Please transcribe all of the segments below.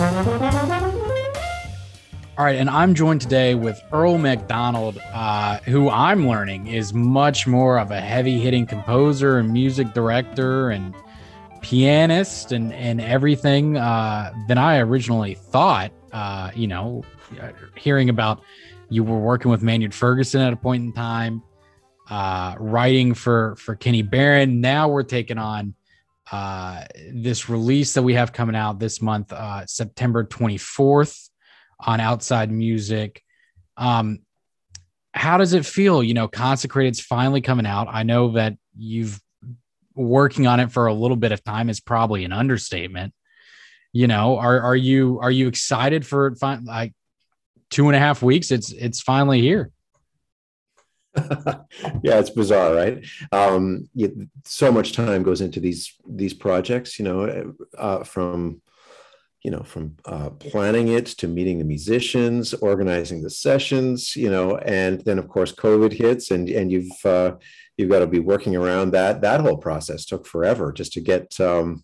All right, and I'm joined today with Earl MacDonald, uh, who I'm learning is much more of a heavy hitting composer and music director and pianist and, and everything uh, than I originally thought. Uh, you know, hearing about you were working with Maynard Ferguson at a point in time, uh, writing for for Kenny Barron. Now we're taking on uh, this release that we have coming out this month, uh, September 24th on outside music. Um, how does it feel? You know, Consecrated's finally coming out. I know that you've working on it for a little bit of time is probably an understatement. You know, are are you are you excited for it? Fine, like two and a half weeks. It's it's finally here. yeah, it's bizarre, right? Um, you, so much time goes into these these projects. You know, uh, from you know from uh, planning it to meeting the musicians organizing the sessions you know and then of course covid hits and and you've uh, you've got to be working around that that whole process took forever just to get um,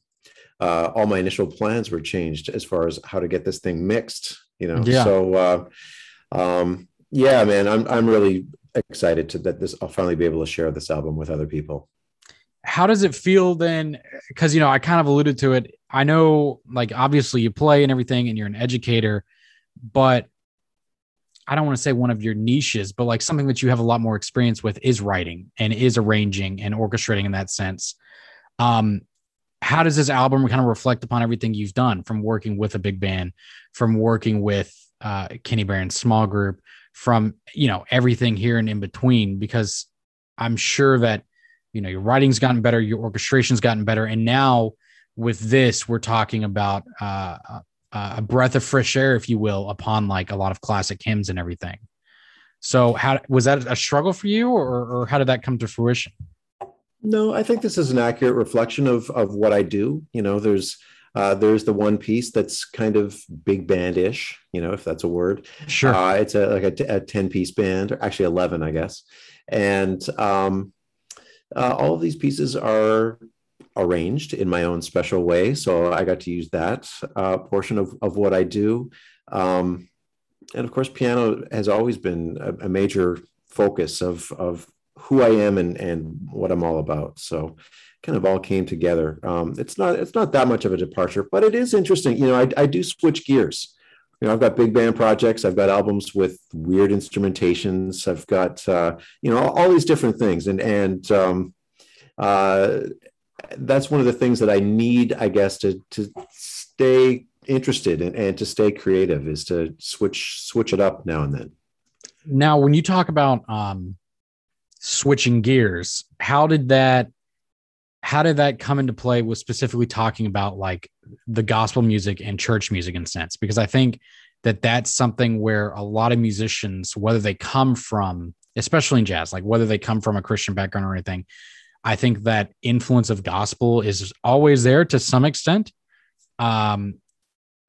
uh, all my initial plans were changed as far as how to get this thing mixed you know yeah. so uh, um, yeah man i'm i'm really excited to that this i'll finally be able to share this album with other people. How does it feel then? Because you know i kind of alluded to it. I know, like, obviously you play and everything, and you're an educator, but I don't want to say one of your niches, but like something that you have a lot more experience with is writing and is arranging and orchestrating in that sense. Um, how does this album kind of reflect upon everything you've done from working with a big band, from working with uh, Kenny Barron's small group, from you know everything here and in between? Because I'm sure that you know your writing's gotten better, your orchestration's gotten better, and now with this, we're talking about uh, a breath of fresh air, if you will, upon like a lot of classic hymns and everything. So, how was that a struggle for you, or, or how did that come to fruition? No, I think this is an accurate reflection of of what I do. You know, there's uh, there's the one piece that's kind of big band-ish, you know, if that's a word. Sure. Uh, it's a like a, t- a 10 piece band, or actually 11, I guess. And um, uh, all of these pieces are arranged in my own special way. So I got to use that uh, portion of, of what I do. Um, and of course, piano has always been a, a, major focus of, of who I am and, and what I'm all about. So kind of all came together. Um, it's not it's not that much of a departure, but it is interesting. You know, I, I do switch gears. You know, I've got big band projects. I've got albums with weird instrumentations. I've got uh, you know all, all, these different things, and and um, uh, that's one of the things that I need, I guess, to to stay interested in, and to stay creative is to switch switch it up now and then. Now, when you talk about um, switching gears, how did that how did that come into play with specifically talking about like the gospel music and church music in sense? Because I think that that's something where a lot of musicians, whether they come from, especially in jazz, like whether they come from a Christian background or anything, I think that influence of gospel is always there to some extent. Um,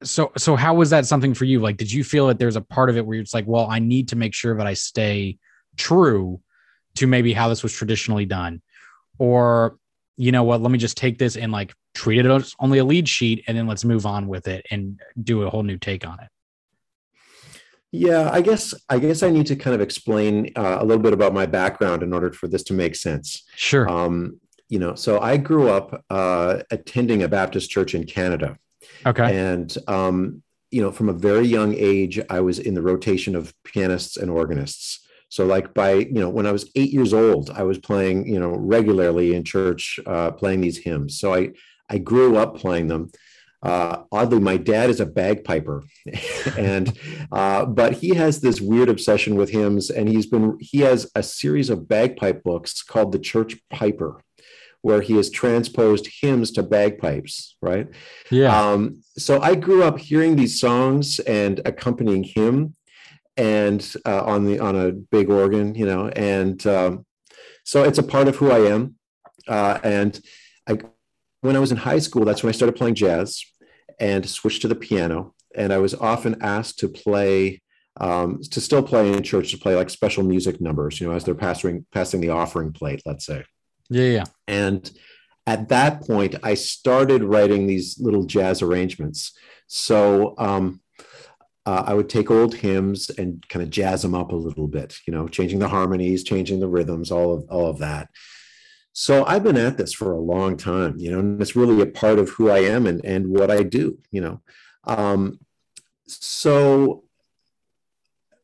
so so how was that something for you? Like, did you feel that there's a part of it where it's like, well, I need to make sure that I stay true to maybe how this was traditionally done, or you know what, let me just take this and like treat it as only a lead sheet, and then let's move on with it and do a whole new take on it. Yeah, I guess I guess I need to kind of explain uh, a little bit about my background in order for this to make sense. Sure. Um, you know, so I grew up uh, attending a Baptist church in Canada. Okay. And um, you know, from a very young age, I was in the rotation of pianists and organists. So, like by you know, when I was eight years old, I was playing you know regularly in church, uh, playing these hymns. So I I grew up playing them. Uh, oddly, my dad is a bagpiper, and uh, but he has this weird obsession with hymns, and he's been he has a series of bagpipe books called the Church Piper, where he has transposed hymns to bagpipes. Right? Yeah. Um, so I grew up hearing these songs and accompanying him, and uh, on the on a big organ, you know, and um, so it's a part of who I am, uh, and I when I was in high school, that's when I started playing jazz and switched to the piano. And I was often asked to play, um, to still play in church, to play like special music numbers, you know, as they're passing passing the offering plate, let's say. Yeah, yeah. And at that point, I started writing these little jazz arrangements. So um, uh, I would take old hymns and kind of jazz them up a little bit, you know, changing the harmonies, changing the rhythms, all of all of that. So I've been at this for a long time, you know, and it's really a part of who I am and and what I do, you know. Um, so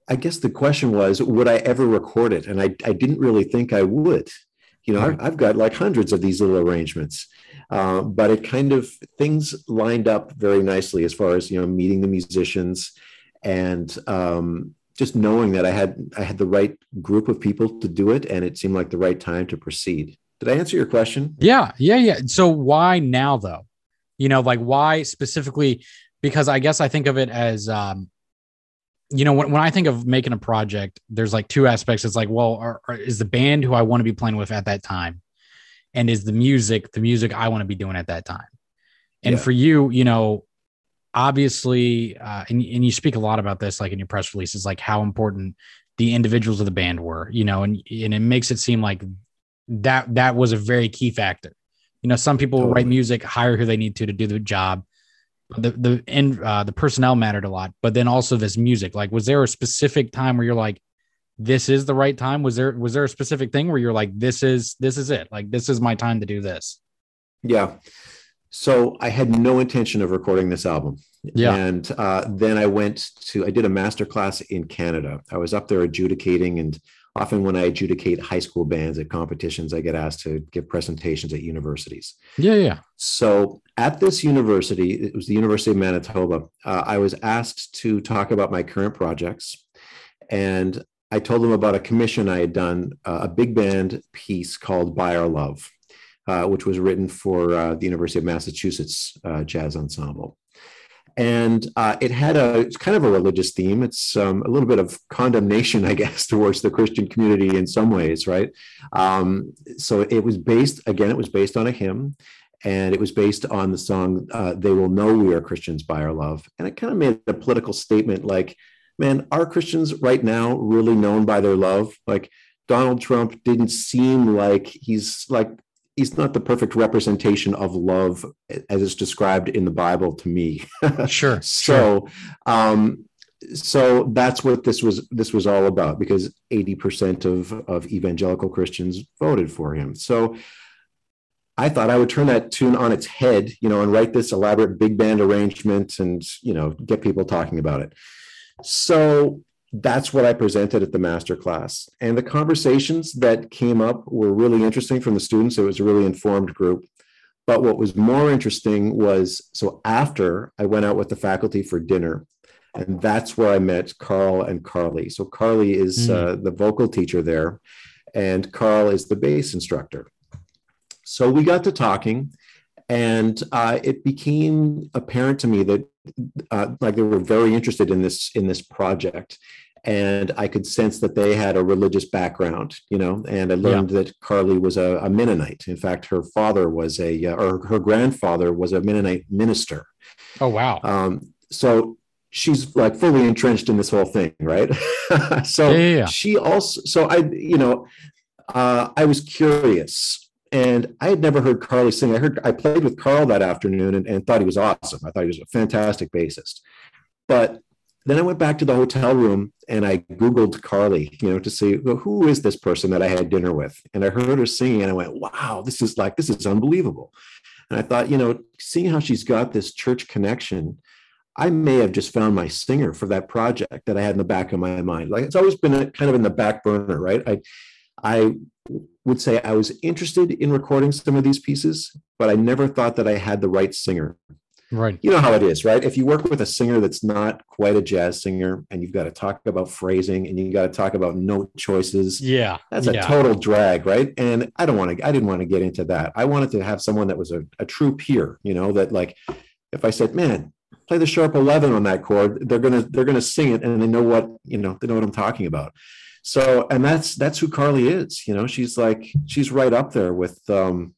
I guess the question was, would I ever record it? And I, I didn't really think I would. You know, mm-hmm. I've got like hundreds of these little arrangements, uh, but it kind of things lined up very nicely as far as you know meeting the musicians and um, just knowing that I had I had the right group of people to do it, and it seemed like the right time to proceed. Did I answer your question? Yeah, yeah, yeah. So why now though? You know, like why specifically? Because I guess I think of it as um, you know, when, when I think of making a project, there's like two aspects. It's like, well, are, are, is the band who I want to be playing with at that time, and is the music the music I want to be doing at that time? And yeah. for you, you know, obviously, uh, and and you speak a lot about this, like in your press releases, like how important the individuals of the band were, you know, and and it makes it seem like that that was a very key factor. You know, some people totally. write music, hire who they need to to do the job the the and uh, the personnel mattered a lot, but then also this music. Like, was there a specific time where you're like, this is the right time? Was there was there a specific thing where you're like, this is this is it? Like, this is my time to do this? Yeah. So I had no intention of recording this album. Yeah. And uh, then I went to I did a master class in Canada. I was up there adjudicating and often when I adjudicate high school bands at competitions, I get asked to give presentations at universities. Yeah, yeah. So at this university, it was the University of Manitoba, uh, I was asked to talk about my current projects. And I told them about a commission I had done, uh, a big band piece called By Our Love, uh, which was written for uh, the University of Massachusetts uh, Jazz Ensemble and uh, it had a it's kind of a religious theme. It's um, a little bit of condemnation, I guess, towards the Christian community in some ways, right? Um, so it was based again. It was based on a hymn, and it was based on the song uh, "They Will Know We Are Christians by Our Love," and it kind of made a political statement like, "Man, are Christians right now really known by their love?" Like Donald Trump didn't seem like he's like he's not the perfect representation of love as it's described in the Bible to me. sure. so, um, so that's what this was. This was all about because eighty percent of of evangelical Christians voted for him. So. I thought I would turn that tune on its head, you know, and write this elaborate big band arrangement and, you know, get people talking about it. So that's what I presented at the master class. And the conversations that came up were really interesting from the students. It was a really informed group. But what was more interesting was so after I went out with the faculty for dinner, and that's where I met Karl and Karly. So Karly is mm. uh, the vocal teacher there, and Karl is the bass instructor. So we got to talking, and uh, it became apparent to me that uh, like they were very interested in this in this project and I could sense that they had a religious background, you know. And I learned yeah. that Karly was a, a, Mennonite. In fact, her father was a, uh, or her grandfather was a Mennonite minister. Oh wow! Um, so she's like fully entrenched in this whole thing, right? so yeah, yeah, she also, so I, you know, uh, I was curious, and I had never heard Karly sing. I heard I played with Karl that afternoon and, and thought he was awesome. I thought he was a fantastic bassist, but then I went back to the hotel room and I Googled Karly, you know, to see well, who is this person that I had dinner with. And I heard her singing and I went, wow, this is like, this is unbelievable. And I thought, you know, seeing how she's got this church connection, I may have just found my singer for that project that I had in the back of my mind. Like it's always been a, kind of in the back burner, right? I, I would say I was interested in recording some of these pieces, but I never thought that I had the right singer Right. You know how it is, right? If you work with a singer that's not quite a jazz singer and you've got to talk about phrasing and you got to talk about note choices. Yeah. That's a total drag, right? And I don't want to, I didn't want to get into that. I wanted to have someone that was a, a true peer, you know, that like if I said, man, play the sharp 11 on that chord, they're going to, they're going to sing it and they know what, you know, they know what I'm talking about. So, and that's, that's who Karly is, you know, she's like, she's right up there with, um,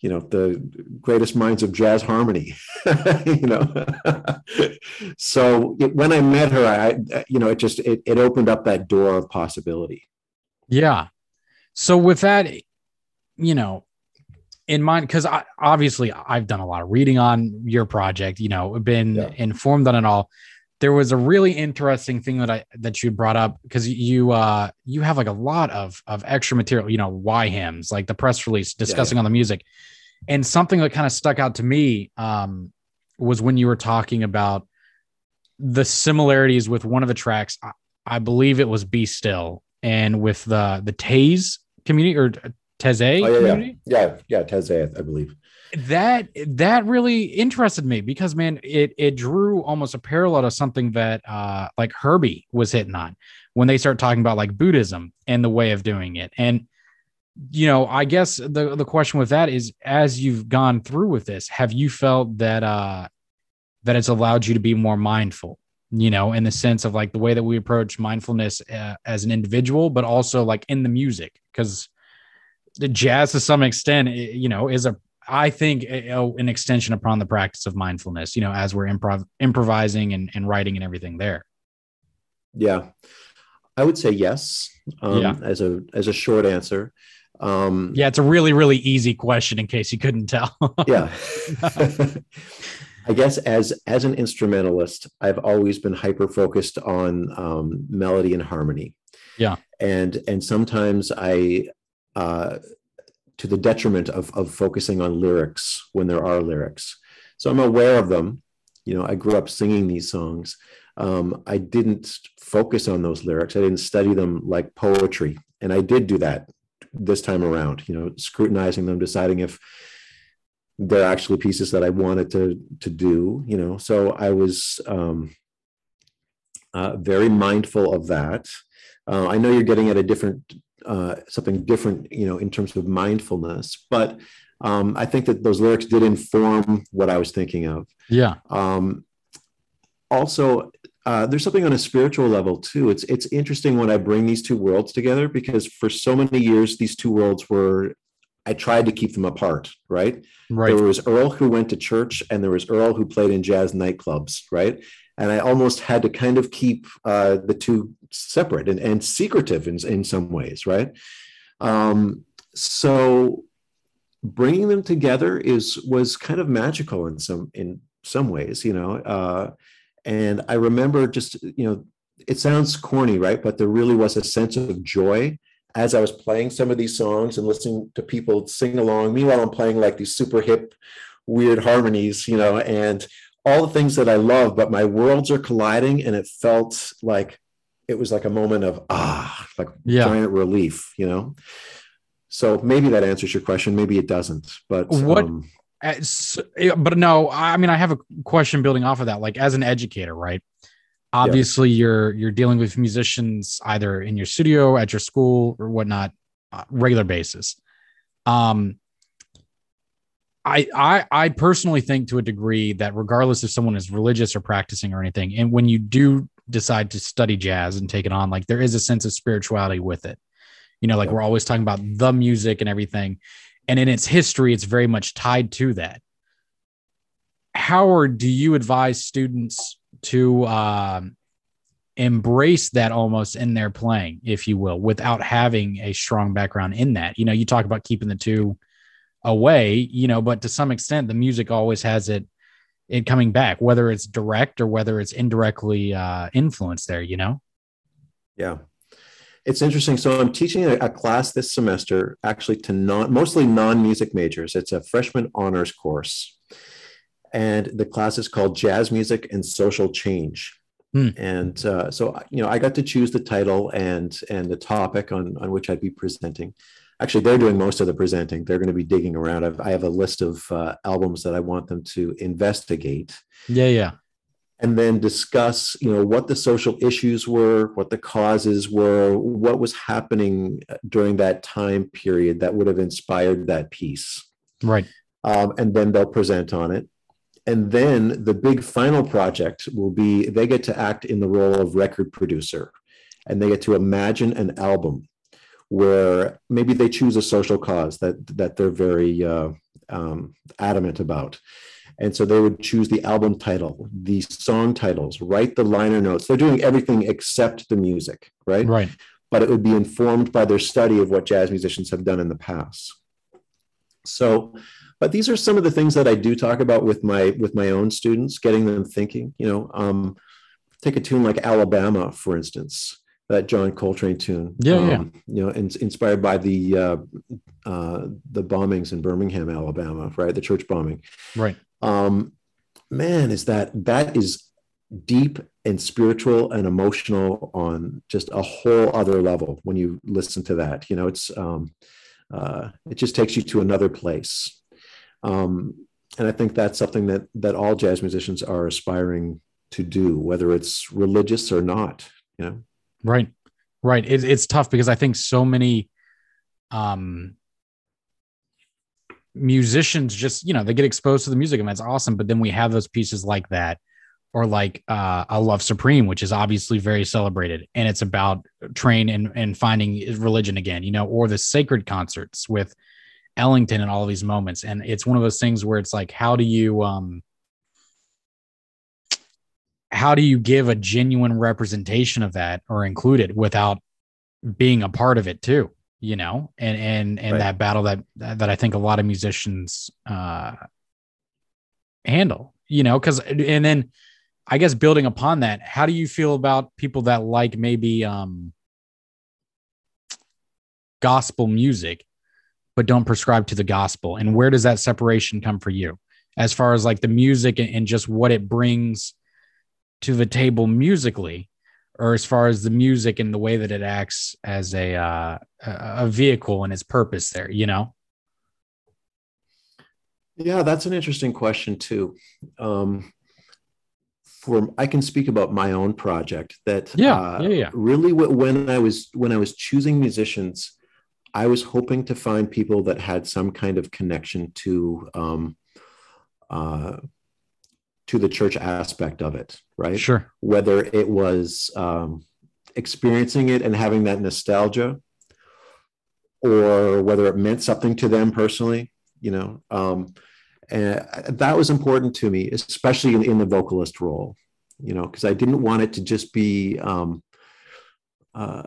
you know the greatest minds of jazz harmony you know so it, when i met her i you know it just it, it opened up that door of possibility yeah so with that you know in mind because I obviously I've done a lot of reading on your project, you know, been yeah. informed on it all. There was a really interesting thing that I that you brought up because you uh you have like a lot of of extra material, you know, why hymns, like the press release discussing yeah, yeah. on the music. And something that kind of stuck out to me um was when you were talking about the similarities with one of the tracks. I, I believe it was Be Still and with the the Taze community or Taizé oh, yeah, community? Yeah, yeah, yeah Taizé, I believe. That that really interested me because man, it it drew almost a parallel to something that uh like Herbie was hitting on when they start talking about like Buddhism and the way of doing it. And you know, I guess the the question with that is as you've gone through with this, have you felt that uh that it's allowed you to be more mindful you know, in the sense of like the way that we approach mindfulness uh, as an individual, but also like in the music, because the jazz to some extent, you know, is a I think a, a, an extension upon the practice of mindfulness, you know, as we're improv improvising and, and writing and everything there. Yeah, I would say yes. Um, yeah. As a as a short answer. Um, yeah, it's a really really easy question in case you couldn't tell. yeah. I guess as as an instrumentalist, I've always been hyper focused on um, melody and harmony. Yeah, and and sometimes I uh, to the detriment of, of focusing on lyrics when there are lyrics. So I'm aware of them. You know, I grew up singing these songs. Um, I didn't focus on those lyrics. I didn't study them like poetry. And I did do that this time around, you know, scrutinizing them, deciding if they're actually pieces that I wanted to, to do, you know. So I was um, uh, very mindful of that. Uh, I know you're getting at a different uh, something different, you know, in terms of mindfulness. But um, I think that those lyrics did inform what I was thinking of. Yeah. Um, also, uh, there's something on a spiritual level too. It's it's interesting when I bring these two worlds together because for so many years these two worlds were. I tried to keep them apart, right? Right. There was Earl who went to church, and there was Earl who played in jazz nightclubs, right? and I almost had to kind of keep uh, the two separate and, and secretive in, in some ways, right? Um, so bringing them together is was kind of magical in some in some ways, you know. Uh, and I remember just you know, it sounds corny, right? But there really was a sense of joy as I was playing some of these songs and listening to people sing along. Meanwhile, I'm playing like these super hip, weird harmonies, you know, and all the things that I love, but my worlds are colliding, and it felt like it was like a moment of ah, like yeah. giant relief, you know. So maybe that answers your question. Maybe it doesn't. But what? Um, but no, I mean, I have a question building off of that. Like as an educator, right? Obviously, yeah. you're you're dealing with musicians either in your studio, at your school, or whatnot, uh, regular basis. Um, I, I I personally think to a degree that regardless if someone is religious or practicing or anything, and when you do decide to study jazz and take it on, like there is a sense of spirituality with it. You know, like we're always talking about the music and everything. And in its history, it's very much tied to that. Howard, do you advise students to uh, embrace that almost in their playing, if you will, without having a strong background in that? You know, you talk about keeping the two away, you know, but to some extent, the music always has it it coming back, whether it's direct or whether it's indirectly uh, influenced there, you know? Yeah. It's interesting. So I'm teaching a, a class this semester, actually to non, mostly non-music majors. It's a freshman honors course. And the class is called Jazz Music and Social Change. Hmm. And uh, so, you know, I got to choose the title and and the topic on, on which I'd be presenting actually they're doing most of the presenting they're going to be digging around I've, i have a list of uh, albums that i want them to investigate yeah yeah and then discuss you know what the social issues were what the causes were what was happening uh, during that time period that would have inspired that piece. Right. Um, and then they'll present on it. And then the big final project will be they get to act in the role of record producer and they get to imagine an album where maybe they choose a social cause that that they're very uh, um, adamant about and so they would choose the album title the song titles write the liner notes. They're doing everything except the music right? Right. But it would be informed by their study of what jazz musicians have done in the past. So, but these are some of the things that I do talk about with my with my own students, getting them thinking. You know, um, take a tune like Alabama, for instance, that John Coltrane tune. Yeah, um, yeah. You know, in, inspired by the uh, uh, the bombings in Birmingham, Alabama, right? The church bombing. Right. Um, man, is that that is deep and spiritual and emotional on just a whole other level when you listen to that. You know, it's um, uh, it just takes you to another place. Um, and I think that's something that that all jazz musicians are aspiring to do, whether it's religious or not. You know, Right. Right. It, it's tough because I think so many um musicians just, you know, they get exposed to the music and that's awesome. But then we have those pieces like that, or like uh a Love Supreme, which is obviously very celebrated and it's about Trane and, and finding religion again, you know, or the sacred concerts with Ellington and all these moments. And it's one of those things where it's like, how do you um how do you give a genuine representation of that or include it without being a part of it too you know? And and and Right. that battle that that i think a lot of musicians uh handle you know? Because and then i guess building upon that how do you feel about people that like maybe um gospel music but don't prescribe to the gospel? And where does that separation come for you? As far as like the music and, and just what it brings to the table musically or as far as the music and the way that it acts as a uh, a vehicle and its purpose there you know Yeah, that's an interesting question too. Um, for I can speak about my own project that Yeah, uh, yeah, yeah. really when I was when I was choosing musicians, I was hoping to find people that had some kind of connection to um, uh, to the church aspect of it, right? sure Whether it was um, experiencing it and having that nostalgia, or whether it meant something to them personally, you know. Um, and that was important to me, especially in, in the vocalist role, you know, because I didn't want it to just be, um, uh,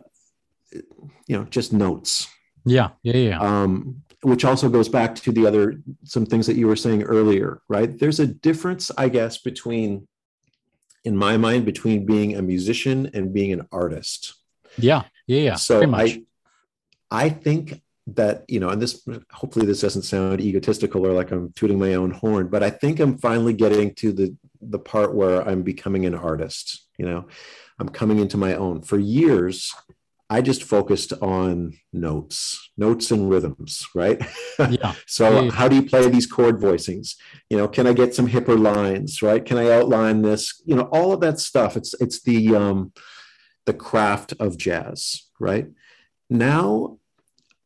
you know, just notes. yeah yeah yeah Um, which also goes back to the other some things that you were saying earlier, right? There's a difference, I guess, between, in my mind, between being a musician and being an artist yeah yeah yeah so. I, I think that you know, and this hopefully this doesn't sound egotistical or like I'm tooting my own horn, but I think I'm finally getting to the the part where I'm becoming an artist. You know, I'm coming into my own. For years, I just focused on notes, notes and rhythms, right? yeah So Yeah, how do you play these chord voicings? You know, can I get some hipper lines, right? Can I outline this? You know, all of that stuff. It's it's the um the craft of jazz, right? Now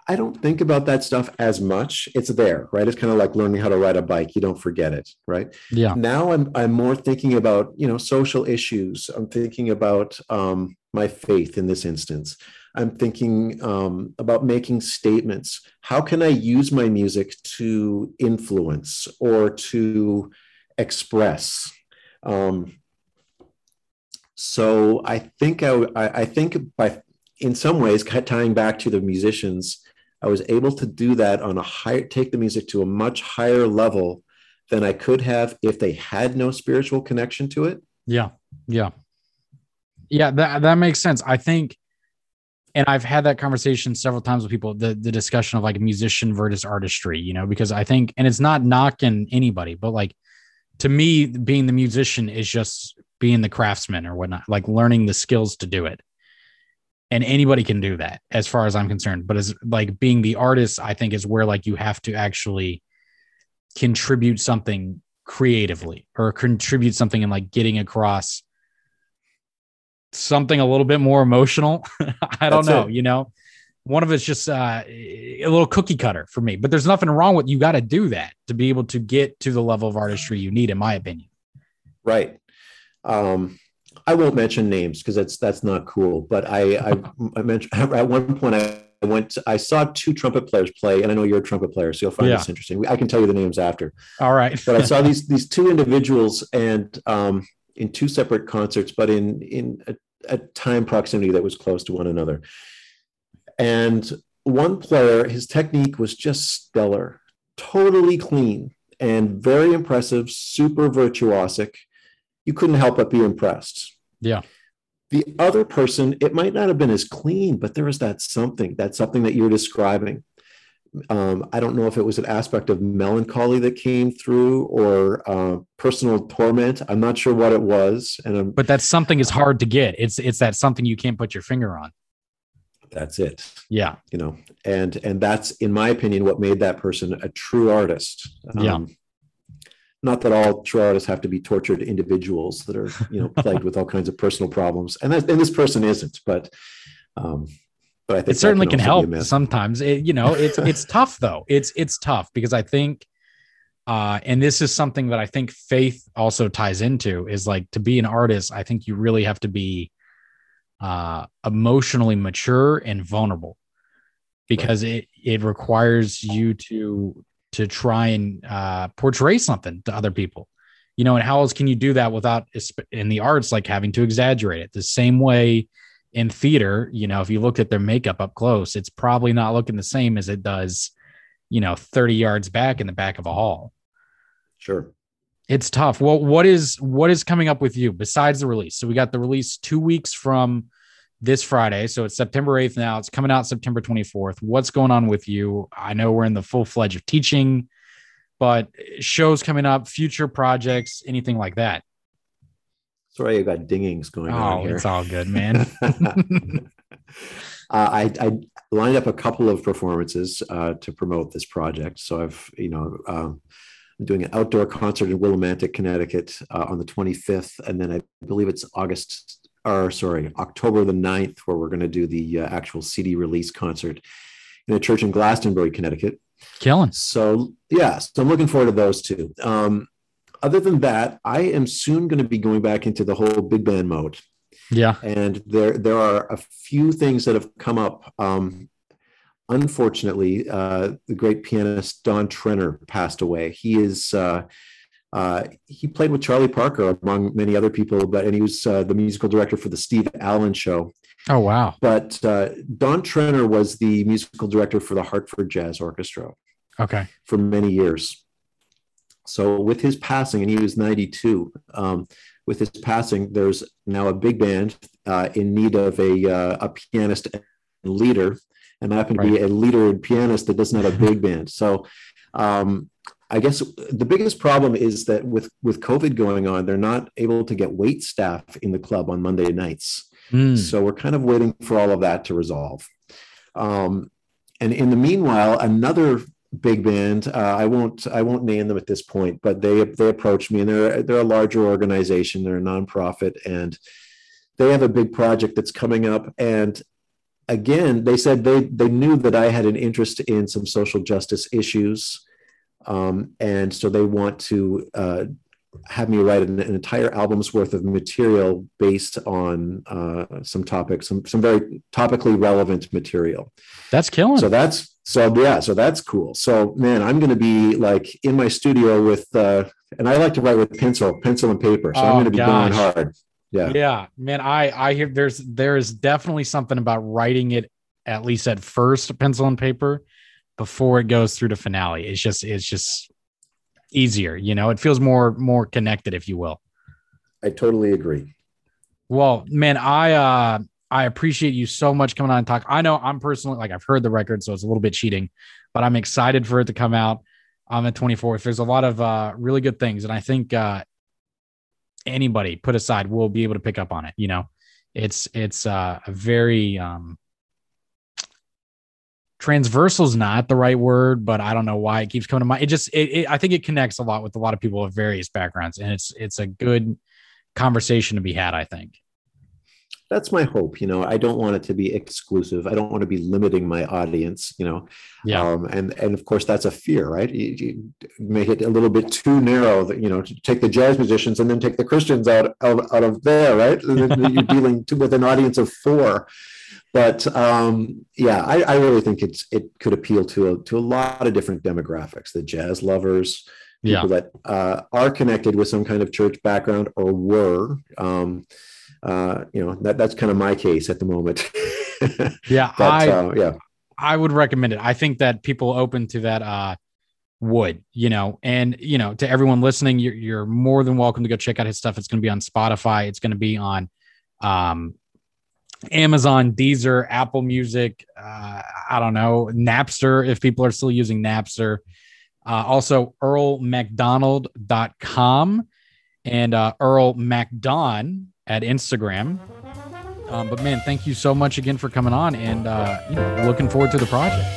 I don't think about that stuff as much. It's there, right? It's kind of like learning how to ride a bike. You don't forget it, right? yeah Now I'm I'm more thinking about, you know, social issues. I'm thinking about um my faith in this instance. I'm thinking um, about making statements. How can I use my music to influence or to express? Um, so I think I, I think by in some ways tying back to the musicians, I was able to do that on a higher take the music to a much higher level than I could have if they had no spiritual connection to it. Yeah. Yeah. Yeah, that that makes sense. I think and I've had that conversation several times with people, the the discussion of like musician versus artistry, you know, because I think and it's not knocking anybody, but like to me, being the musician is just being the craftsman or whatnot, like learning the skills to do it. And anybody can do that as far as I'm concerned. But as like being the artist, I think is where like you have to actually contribute something creatively or contribute something in like getting across something a little bit more emotional. I don't That's know, it. you know. One of it's just uh, a little cookie cutter for me, but there's nothing wrong with you got to do that to be able to get to the level of artistry you need, in my opinion. Right. Um, I won't mention names because that's that's not cool. But I I, I mentioned at one point I went to, I saw two trumpet players play, and I know you're a trumpet player, so you'll find Yeah. this interesting. I can tell you the names after. All right, But I saw these these two individuals and um, in two separate concerts, but in in a, a time proximity that was close to one another. And one player, his technique was just stellar. totally clean and very impressive, super virtuosic. You couldn't help but be impressed. Yeah. The other person, it might not have been as clean, but there was that something, that something that you're describing. Um, I don't know if it was an aspect of melancholy that came through or uh, personal torment. I'm not sure what it was, and I'm, but that something is hard to get. It's it's that something you can't put your finger on. That's it. Yeah, you know, and and that's in my opinion what made that person a true artist. Um, yeah. Not that all true artists have to be tortured individuals that are you know plagued with all kinds of personal problems, and that, and this person isn't, but. Um, but I think it certainly can, can help sometimes. It, you know, it's it's tough though. It's it's tough because I think, uh, and this is something that I think faith also ties into is like to be an artist. I think you really have to be uh, emotionally mature and vulnerable because it it requires you to to try and uh, portray something to other people you know and how else can you do that without in the arts like having to exaggerate it the same way in theater, you know, if you look at their makeup up close, it's probably not looking the same as it does, you know, 30 yards back in the back of a hall. Sure. It's tough. Well, what is what is coming up with you besides the release? So we got the release 2 weeks from this Friday. So it's September 8th now. It's coming out September 24th. What's going on with you? I know we're in the full fledged of teaching, but shows coming up, future projects, anything like that. Sorry, I got dingings going oh, on here. It's all good, man. uh, I, I, lined up a couple of performances uh, to promote this project. So I've, you know, um, I'm doing an outdoor concert in Willimantic, Connecticut uh, on the 25th. And then I believe it's August, or sorry, October the 9th, where we're going to do the uh, actual CD release concert in a church in Glastonbury, Connecticut. Killing. So, yeah, so I'm looking forward to those two. Um, other than that, I am soon going to be going back into the whole big band mode. Yeah. And there there are a few things that have come up. Um, unfortunately, uh, the great pianist Don Trenner passed away. He is uh, uh, he played with Charlie Parker among many other people, but and he was uh, the musical director for the Steve Allen Show. Oh wow! But uh, Don Trenner was the musical director for the Hartford Jazz Orchestra. Okay. For many years, so with his passing, and he was 92. Um, with his passing, there's now a big band uh, in need of a, uh, a pianist and leader, and I happen to be a leader and pianist that doesn't have a big band. So um, I guess the biggest problem is that with with COVID going on, they're not able to get wait staff in the club on Monday nights. Mm. So we're kind of waiting for all of that to resolve. Um, and in the meanwhile, another big band. Uh, I won't I won't name them at this point, but they they approached me, and they're they're a larger organization. They're a nonprofit, and they have a big project that's coming up. And again, they said they they knew that I had an interest in some social justice issues, um, and so they want to uh, have me write an, an, entire album's worth of material based on uh, some topics, some some very topically relevant material. That's killing. So that's so yeah so that's cool. So man i'm going to be like in my studio with uh and i like to write with pencil pencil and paper so oh, i'm going to be gosh. going hard. Yeah. Yeah man i i hear there's there's definitely something about writing it at least at first pencil and paper before it goes through the finale. It's just it's just easier you know? It feels more more connected if you will. I totally agree. Well man i uh I appreciate you so much coming on and talk. I know I'm personally like I've heard the record, so it's a little bit cheating, but I'm excited for it to come out on the 24th. There's a lot of uh, really good things, and I think uh, anybody put aside will be able to pick up on it. You know, it's it's uh, a very um, transversal is not the right word, but I don't know why it keeps coming to mind. It just it, it, I think it connects a lot with a lot of people of various backgrounds, and it's it's a good conversation to be had. I think that's my hope you know i don't want it to be exclusive. I don't want to be limiting my audience you know? Yeah. Um, and and of course that's a fear right? You, you, make it a little bit too narrow that you know to take the jazz musicians and then take the christians out out, out of there right? You're dealing to, with an audience of four. But um, yeah I, I really think it's it could appeal to a, to a lot of different demographics the jazz lovers people yeah. that uh, are connected with some kind of church background or were um, uh, you know that that's kind of my case at the moment. yeah, but, I uh, yeah, I would recommend it. I think that people open to that uh, would, you know, and you know, to everyone listening, you're, you're more than welcome to go check out his stuff. It's going to be on Spotify. It's going to be on um, Amazon, Deezer, Apple Music. Uh, I don't know, Napster, if people are still using Napster. Uh, also, earlmacdonald.com and uh, Earl MacDon at Instagram. Um, but man, thank you so much again for coming on and uh, you know, looking forward to the project.